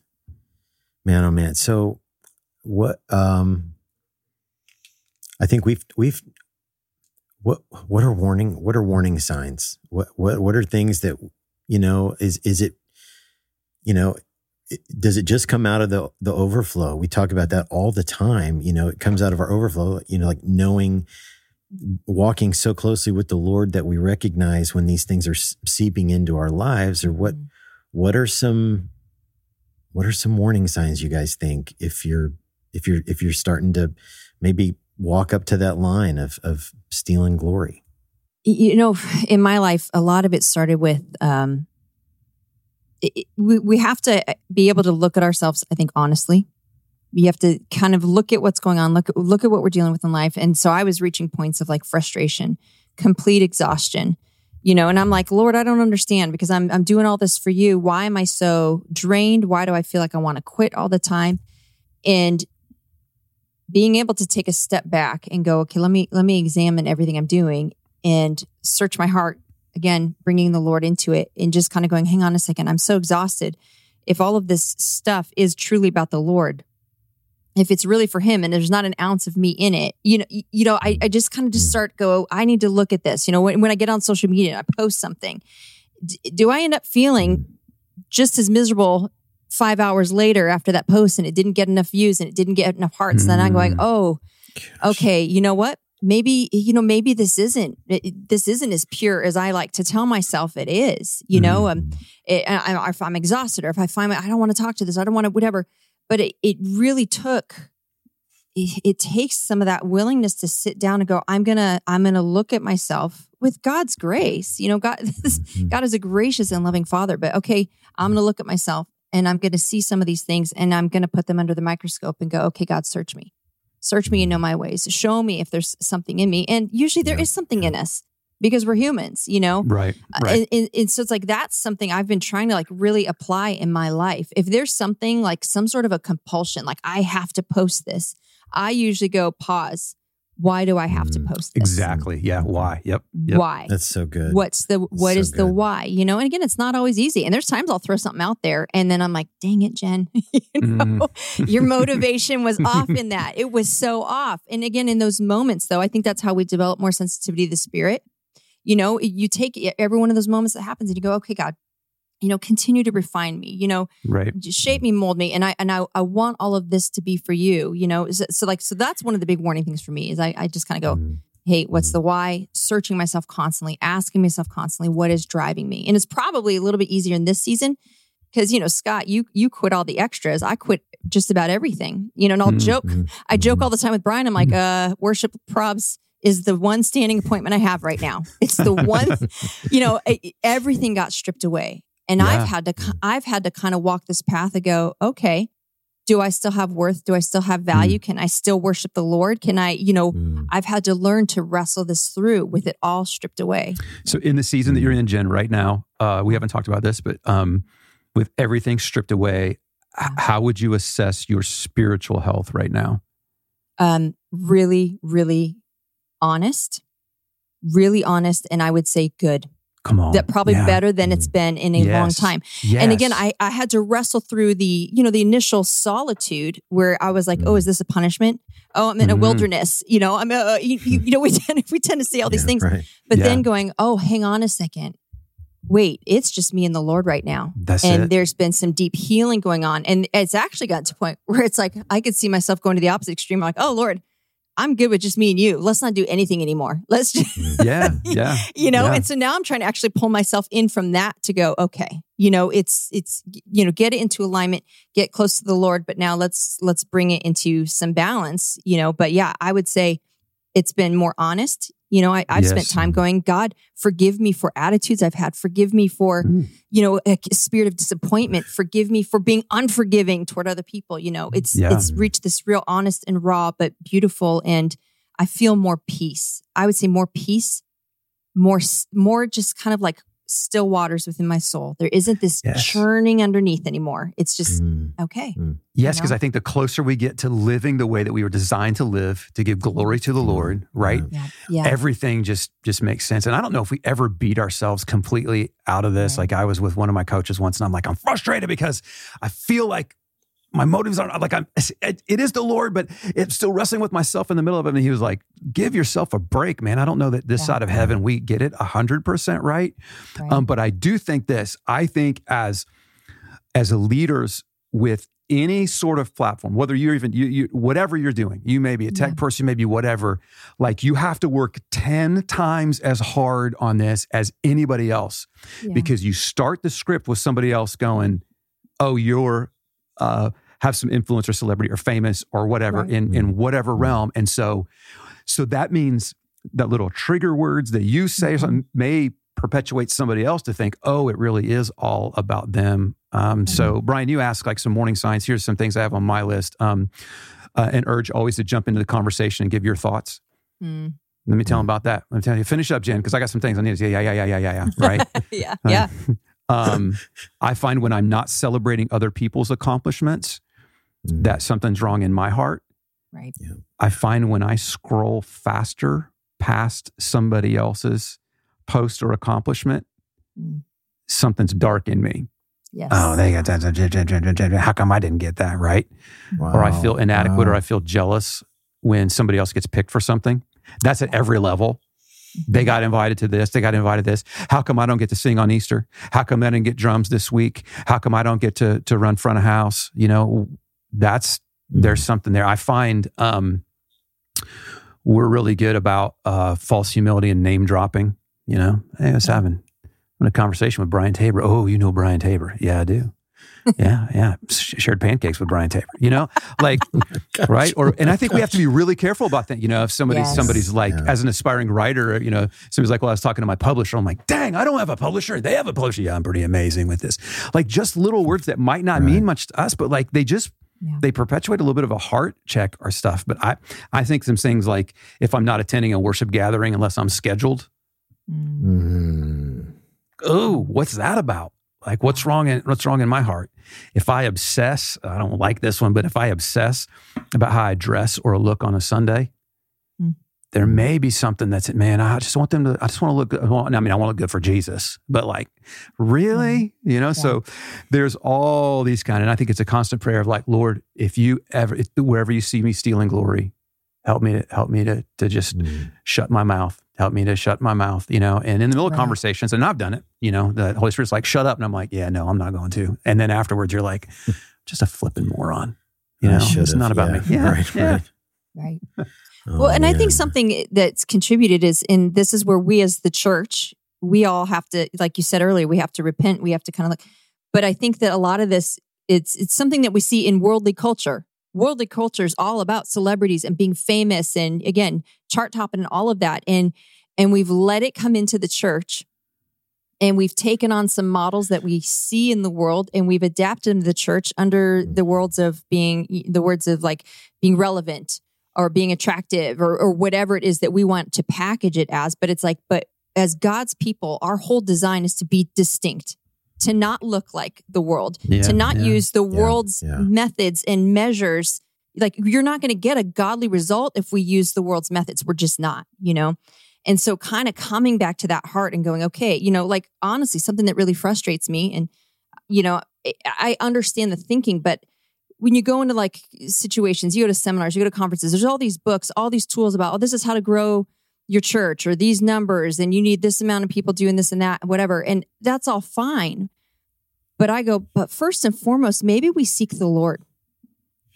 Man, oh man. So what um I think we've we've what what are warning what are warning signs what what what are things that you know is is it you know does it just come out of the the overflow we talk about that all the time you know it comes out of our overflow you know like knowing walking so closely with the lord that we recognize when these things are seeping into our lives or what mm-hmm. what are some what are some warning signs you guys think if you're if you're if you're starting to maybe walk up to that line of of stealing glory? You know, <laughs> in my life, a lot of it started with um, it, we we have to uh, be able to look at ourselves. I think honestly, we have to kind of look at what's going on. Look look at what we're dealing with in life. And so I was reaching points of like frustration, complete exhaustion. You know, and I'm like, Lord, I don't understand because I'm I'm doing all this for you. Why am I so drained? Why do I feel like I want to quit all the time? And being able to take a step back and go, okay, let me let me examine everything I'm doing and search my heart again, bringing the Lord into it and just kind of going, hang on a second, I'm so exhausted. If all of this stuff is truly about the Lord, if it's really for him and there's not an ounce of me in it, you know, you know, I, I just kind of just mm. start go, I need to look at this. You know, when, when I get on social media, and I post something. D- do I end up feeling mm. just as miserable five hours later after that post and it didn't get enough views and it didn't get enough hearts. Mm. Then I'm going, mm. oh, Gosh. okay, you know what? Maybe, you know, maybe this isn't, this isn't as pure as I like to tell myself it is, you know, um, mm. it, I, if I'm exhausted or if I find, I don't want to talk to this, I don't want to, whatever. But it, it really took, it, it takes some of that willingness to sit down and go, I'm going to, I'm going to look at myself with God's grace. You know, God, <laughs> this, mm. God is a gracious and loving father, but okay, I'm going to look at myself and I'm going to see some of these things and I'm going to put them under the microscope and go, okay, God, search me. Search me and know my ways. Show me if there's something in me. And usually there yeah. is something in us because we're humans, you know? Right. Uh, right. And, and, so it's like that's something I've been trying to like really apply in my life. If there's something like some sort of a compulsion, like I have to post this, I usually go pause why do I have to mm, post this? Exactly. Yeah. Why? Yep. yep. Why? That's so good. What's the what so is good. the why? You know, and again, it's not always easy. And there's times I'll throw something out there and then I'm like, dang it, Jen. <laughs> you know, mm. your <laughs> motivation was off in that. It was so off. And again, in those moments though, I think that's how we develop more sensitivity to the spirit. You know, you take every one of those moments that happens and you go, okay, God, you know continue to refine me you know right shape me mold me and i and i, I want all of this to be for you you know so, so like so that's one of the big warning things for me is i, I just kind of go mm. hey what's mm. the why searching myself constantly asking myself constantly what is driving me and it's probably a little bit easier in this season because you know scot you you quit all the extras i quit just about everything you know and i'll mm joke i joke all the time with brian i'm like uh worship probs is the one standing appointment I have right now. It's the one, <laughs> you know, everything got stripped away. And yeah. I've had to I've had to kind of walk this path and go, okay, do I still have worth? Do I still have value? Mm. Can I still worship the Lord? Can I, you know, mm. I've had to learn to wrestle this through with it all stripped away. So in the season that you're in, Jen, right now, uh, we haven't talked about this, but um, with everything stripped away, yeah. how would you assess your spiritual health right now? Um, really, really honest, really honest, and I would say good. Come on. That probably yeah. better than it's been in a yes. long time. Yes. And again, I, I had to wrestle through the, you know, the initial solitude where I was like, mm. oh, is this a punishment? Oh, I'm in mm. a mm-hmm. wilderness. You know, I'm, uh, you, you, know, we <laughs> tend, we tend to say all these yeah, things, right. but yeah. then going, oh, hang on a second. Wait, it's just me and the Lord right now. That's and it. there's been some deep healing going on. And it's actually gotten to a point <laughs> where it's like, I could see myself going to the opposite extreme. like, oh, Lord, I'm good with just me and you. Let's not do anything anymore. Let's just, mm. yeah, <laughs> yeah, you know. Yeah. And so now I'm trying to actually pull myself in from that to go, okay, you know, it's it's you know, get it into alignment, get close to the Lord, but now let's let's bring it into some balance, you know. But yeah, I would say it's been more honest. You know, I, have yes. spent time going, God, forgive me for attitudes I've had. Forgive me for, mm. you know, a spirit of disappointment. Forgive me for being unforgiving toward other people. You know, it's yeah. it's reached this real honest and raw, but beautiful. And I feel more peace. I would say more peace, more more just kind of like still waters within my soul. There isn't this yes. churning underneath anymore. It's just mm. okay. Mm. Yes, because I think the closer we get to living the way that we were designed to live, to give glory to the mm. Lord, right? Yeah. yeah. Everything just just makes sense. And I don't know if we ever beat ourselves completely out of this. Right. Like I was with one of my coaches once, and I'm like, I'm frustrated because I feel like my motives aren't like I'm, it, it is the Lord, but it's still wrestling with myself in the middle of it. And he was like, give yourself a break, man. I don't know that this yeah. side of heaven, we get it a hundred percent right. right. Um, but I do think this, I think as, as leaders with any sort of platform, whether you're even, you, you whatever you're doing, you may be a tech yeah. person, maybe whatever, like you have to work 10 times as hard on this as anybody else yeah. because you start the script with somebody else going, oh, you're, uh, have some influence or celebrity or famous or whatever right. in in mm-hmm. whatever mm-hmm. realm. And so, so that means that little trigger words that you say mm-hmm. may perpetuate somebody else to think, oh, it really is all about them. Um, mm-hmm. So, Brian, you ask like some morning signs. Here's some things I have on my list. Um, uh, and urge always to jump into the conversation and give your thoughts. Mm. Let me tell them about that. Let me tell you. Finish up, Jen, because I got some things I need to say. Yeah, yeah, yeah, yeah, yeah, yeah. Right? <laughs> yeah, yeah. <laughs> Um, I find when I'm not celebrating other people's accomplishments, mm. that something's wrong in my heart. Right. Yeah. I find when I scroll faster past somebody else's post or accomplishment, mm. something's dark in me. Yes. Oh, they got that. How come I didn't get that right? Wow. Or I feel inadequate, wow. or I feel jealous when somebody else gets picked for something. That's at every level. They got invited to this. They got invited to this. How come I don't get to sing on Easter? How come I didn't get drums this week? How come I don't get to to run front of house? You know, that's mm-hmm. there's something there. I find um, we're really good about uh, false humility and name dropping. You know, hey, I was having a conversation with Brian Tabor. Oh, you know Brian Tabor? Yeah, I do yeah, yeah. Shared pancakes with Brian Tabor. You know, like <laughs> oh right. Or and I think we have to be really careful about that. You know, if somebody yes. somebody's like yeah. as an aspiring writer, you know, somebody's like, well, I was talking to my publisher. I'm like, dang, I don't have a publisher. They have a publisher. Yeah, I'm pretty amazing with this. Like just little words that might not right. mean much to us, but like they just yeah. they perpetuate a little bit of a heart check or stuff. But I I think some things like if I'm not attending a worship gathering unless I'm scheduled. Mm. Oh, what's that about? Like what's wrong in what's wrong in my heart? If I obsess, I don't like this one, but if I obsess about how I dress or look on a Sunday, mm. there may be something that's man, I just want them to I just want to look good. Well, I mean, I want to look good for Jesus. But like, really? Mm. You know, yeah. so there's all these kind and I think it's a constant prayer of like, Lord, if you ever if, wherever you see me stealing glory, help me to help me to to just mm. shut my mouth help me to shut my mouth, you know. And in the middle of conversations, and I've done it, you know, the Holy Spirit's like, shut up. And I'm like, yeah, no, I'm not going to. And then afterwards, you're like, just a flipping moron. You know, it's not about yeah. me. Yeah. Right. Right. right. <laughs> oh, well, and man. I think something that's contributed is, and this is where we as the church, we all have to, like you said earlier, we have to repent. We have to kind of like, but I think that a lot of this, it's it's something that we see in worldly culture worldly culture is all about celebrities and being famous and again chart topping and all of that. And and we've let it come into the church. And we've taken on some models that we see in the world and we've adapted them to the church under mm-hmm. the worlds of being the words of like being relevant or being attractive or, or whatever it is that we want to package it as. But it's like but as god's people our whole design is to be distinct to not look like the world Yeah, to not yeah, use the world's yeah. methods and measures like you're not going to get a godly result if we use the world's methods. We're just not you know? And so kind of coming back to that heart and going okay you know like honestly something that really frustrates me and you know I- understand the thinking but when you go into like situations you go to seminars you go to conferences there's all these books all these tools about oh this is how to grow your church or these numbers and you need this amount of people doing this and that whatever and that's all fine. But i go but first and foremost maybe we seek the lord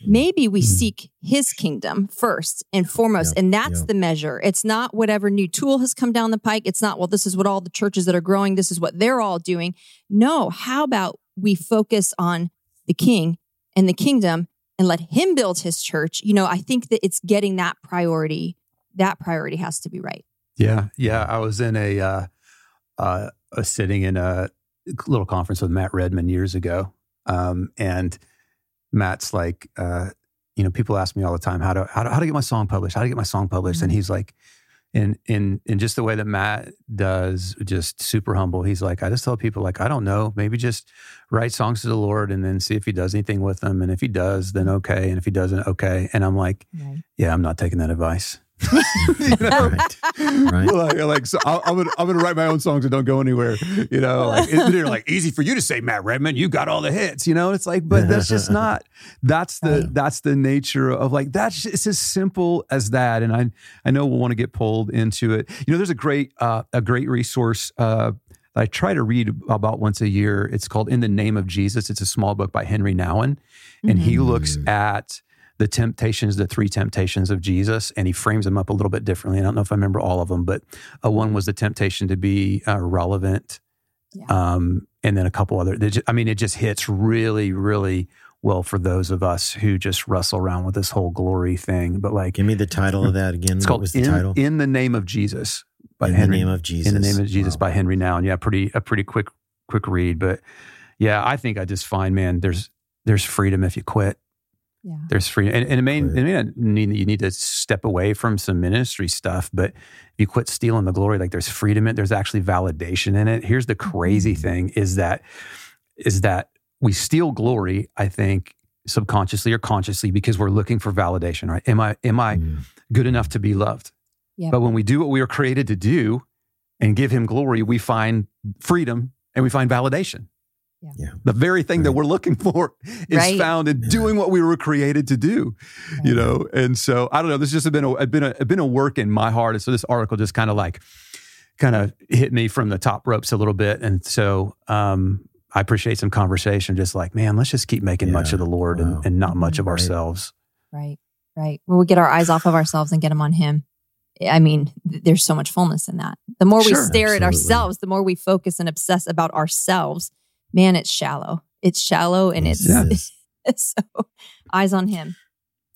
maybe we Mhm. seek his kingdom first and foremost Yeah, and that's yeah. the measure it's not whatever new tool has come down the pike it's not well this is what all the churches that are growing this is what they're all doing no how about we focus on the king and the kingdom and let him build his church you know i think that it's getting that priority that priority has to be right Yeah, yeah. I was in a uh, uh, a sitting in a little conference with Matt Redman years ago, um, and Matt's like, uh, you know, people ask me all the time how to how to, how to get my song published, how to get my song published, and he's like, in in in just the way that Matt does, just super humble. He's like, I just tell people like, I don't know, maybe just write songs to the Lord and then see if He does anything with them, and if He does, then okay, and if He doesn't, okay. And I'm like, yeah, I'm not taking that advice. You <laughs> know? Right. Right. like, like so I- I'm gonna I'm gonna write my own songs that don't go anywhere. You know, like they're like easy for you to say, Matt Redman, you got all the hits. You know, it's like, but that's just <laughs> not. That's the that's the nature of like that's just, it's as simple as that. And I I know we'll want to get pulled into it. You know, there's a great uh, a great resource. Uh, I try to read about once a year. It's called In the Name of Jesus. It's a small book by Henri Nouwen, and he looks at the temptations, the three temptations of Jesus, and he frames them up a little bit differently. I don't know if I remember all of them, but uh, one was the temptation to be uh, relevant, Yeah. um, and then a couple other. they ju- I mean, it just hits really, really well for those of us who just wrestle around with this whole glory thing. But like, Give me the title of that again. it's what called was the in, title? in the Name of Jesus by In Henri. the name of Jesus. In the name of Jesus Wow. by Henri Nouwen. Yeah, pretty a pretty quick quick read, but yeah, I think I just find man, there's there's freedom if you quit. Yeah There's freedom, and, and it may Right. it may not mean that you need to step away from some ministry stuff, but if you quit stealing the glory, like there's freedom in it. There's actually validation in it. Here's the crazy Mm-hmm. thing: is that is that we steal glory. I think subconsciously or consciously because we're looking for validation. Right? Am I am I Mm. good enough to be loved? Yep. But when we do what we were created to do and give Him glory, we find freedom and we find validation. Yeah. Yeah. The very thing that we're looking for is Right. found in Yeah. doing what we were created to do you know and so i don't know this has just been a been a been a work in my heart and so this article just kind of like kind of hit me from the top ropes a little bit and so um i appreciate some conversation just like man let's just keep making much of the lord Wow. and, and not much of Right. ourselves Right, right. When we get our eyes off of ourselves and get them on Him, I mean, there's so much fullness in that. The more we Sure. stare at ourselves, the more we focus and obsess about ourselves. Man, it's shallow. It's shallow, and it's Yes, <laughs> it is. so eyes on Him.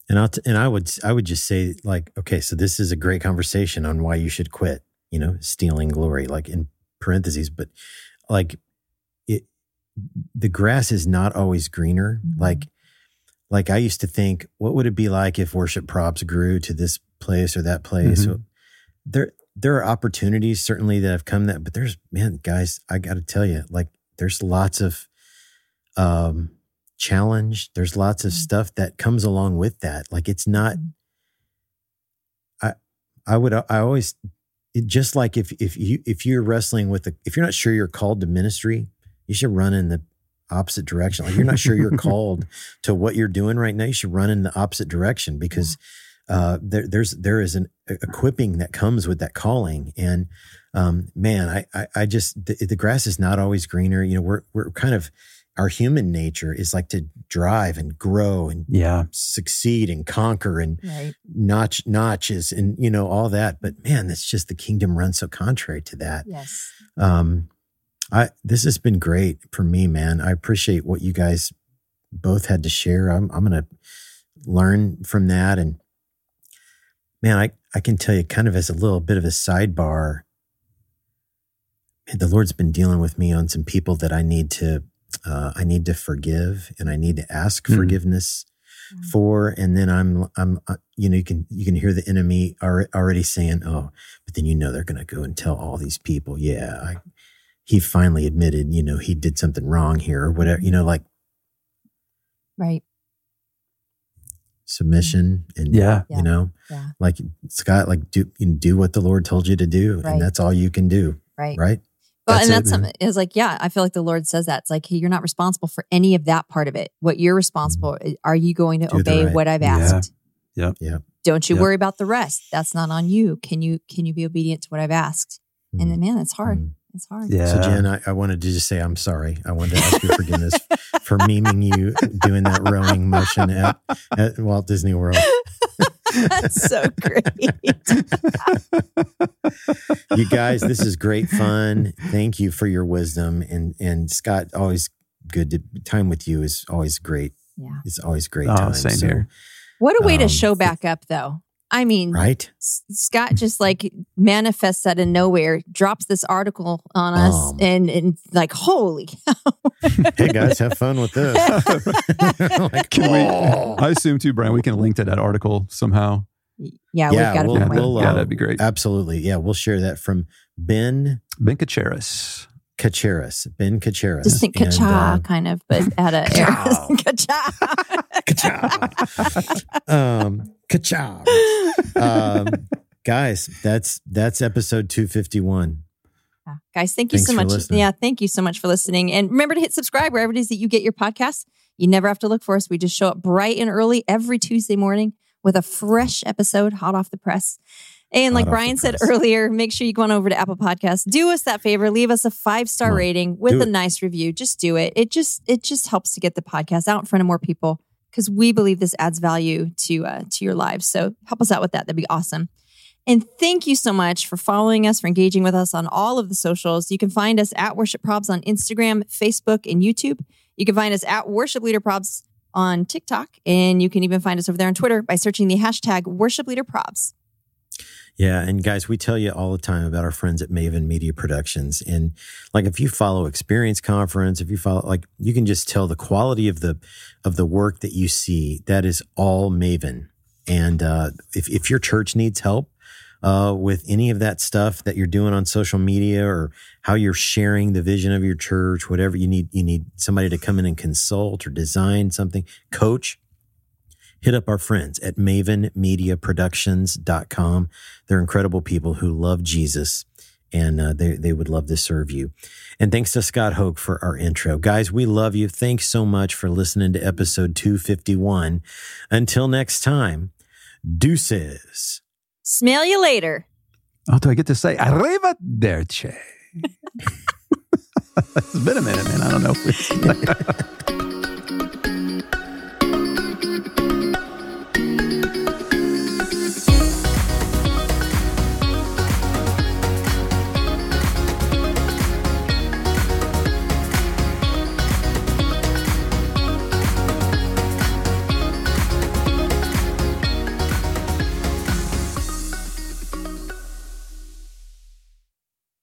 And I'll and I would I would just say like okay, so this is a great conversation on why you should quit. You know, stealing glory, like in parentheses, but like it, the grass is not always greener. Mhm. Like, like I used to think, what would it be like if Worship Probs grew to this place or that place? Mhm. There, there are opportunities certainly that have come that, but there's man, guys, I got to tell you, like, there's lots of um challenge. There's lots of Mhm. stuff that comes along with that. Like, it's not. Mhm. I, I would, I always, it, just like if if you if you're wrestling with the, if you're not sure you're called to ministry, you should run in the opposite direction. Like you're not sure you're <laughs> called to what you're doing right now, you should run in the opposite direction because uh, there, there's there is an equipping that comes with that calling. And um, man, I, I I just the, the grass is not always greener. You know, we're we're kind of our human nature is like to drive and grow and yeah succeed and conquer and Right. notch notches and you know all that. But man, that's just the kingdom runs so contrary to that. Yes. Um, I this has been great for me, man. I appreciate what you guys both had to share. I'm I'm gonna learn from that, and man, I I can tell you kind of as a little bit of a sidebar. the Lord's been dealing with me on some people that I need to uh, I need to forgive and I need to ask Mm. forgiveness Mm. for. And then I'm I'm uh, you know you can you can hear the enemy alre- already saying, oh, but then you know they're going to go and tell all these people, yeah, I, he finally admitted, you know, he did something wrong here or whatever, you know, like Right. submission and Yeah. Yeah. you know, Yeah. like Scot, like do you know, do what the Lord told you to do, Right. and that's all you can do, Right. right? Well, That's and that's man. something is like, yeah, I feel like the Lord says that. It's like, hey, you're not responsible for any of that part of it. What you're responsible, are you going to. Do obey right- what I've asked? Yeah. Yeah. Don't you Yeah. worry about the rest. That's not on you. Can you can you be obedient to what I've asked? And then man, it's hard. Mhm. It's hard. Yeah. So Jen, I, I wanted to just say I'm sorry. I wanted to ask your forgiveness for memeing you doing that rowing motion at, at Walt Disney World. <laughs> <laughs> That's so great. <laughs> You guys, this is great fun. Thank you for your wisdom and and Scot. Always good to time with you is always great. yeah. It's always great Oh, time. same So, here. What a way to Um, show back up though. I mean, Right? S- Scot just like manifests out of nowhere, drops this article on us, Um. and and like, holy, <laughs> Hey guys, have fun with this. <laughs> Like, Can we? oh. I assume too, Brian. We can link to that article somehow. yeah, Yeah, we've got we'll- find a way. we'll, yeah, uh, that'd be great. Absolutely. Yeah, we'll share that from Ben Ben Cachiaras. Cachiaras. Ben Cachiaras. Just think And, kacha uh, kind of, but at a Ka-chow. <laughs> kacha. um, ka-chow. um, guys, that's that's episode 251. Yeah. Guys, thank you Thanks so much. listening. Yeah, thank you so much for listening. And remember to hit subscribe wherever it is that you get your podcasts. You never have to look for us. We just show up bright and early every Tuesday morning with a fresh episode hot off the press. And like Hot off the Brian said earlier, make sure you go on over to Apple Podcasts. Do us that favor, leave us a five star rating with Do a it. nice review. Just do it. It just it just helps to get the podcast out in front of more people because we believe this adds value to uh, to your lives. So help us out with that. That'd be awesome. And thank you so much for following us, for engaging with us on all of the socials. You can find us at Worship Probs on Instagram, Facebook, and YouTube. You can find us at Worship Leader Probs on TikTok. And you can even find us over there on Twitter by searching the hashtag Worship Leader Probs. Yeah, and guys, we tell you all the time about our friends at Maven Media Productions, and like if you follow Experience Conference, if you follow, like you can just tell the quality of the of the work that you see. That is all Maven, and uh, if if your church needs help uh, with any of that stuff that you're doing on social media or how you're sharing the vision of your church, whatever you need, you need somebody to come in and consult or design something, coach hit up our friends at mavenmediaproductions.com. They're incredible people who love Jesus and uh, they, they would love to serve you. And thanks to Scott Hoke for our intro. Guys, we love you. Thanks so much for listening to episode 251. Until next time, deuces. Smell you later. Oh, do I get to say arrivederci? <laughs> it's been a minute, man. I don't know if we. <laughs>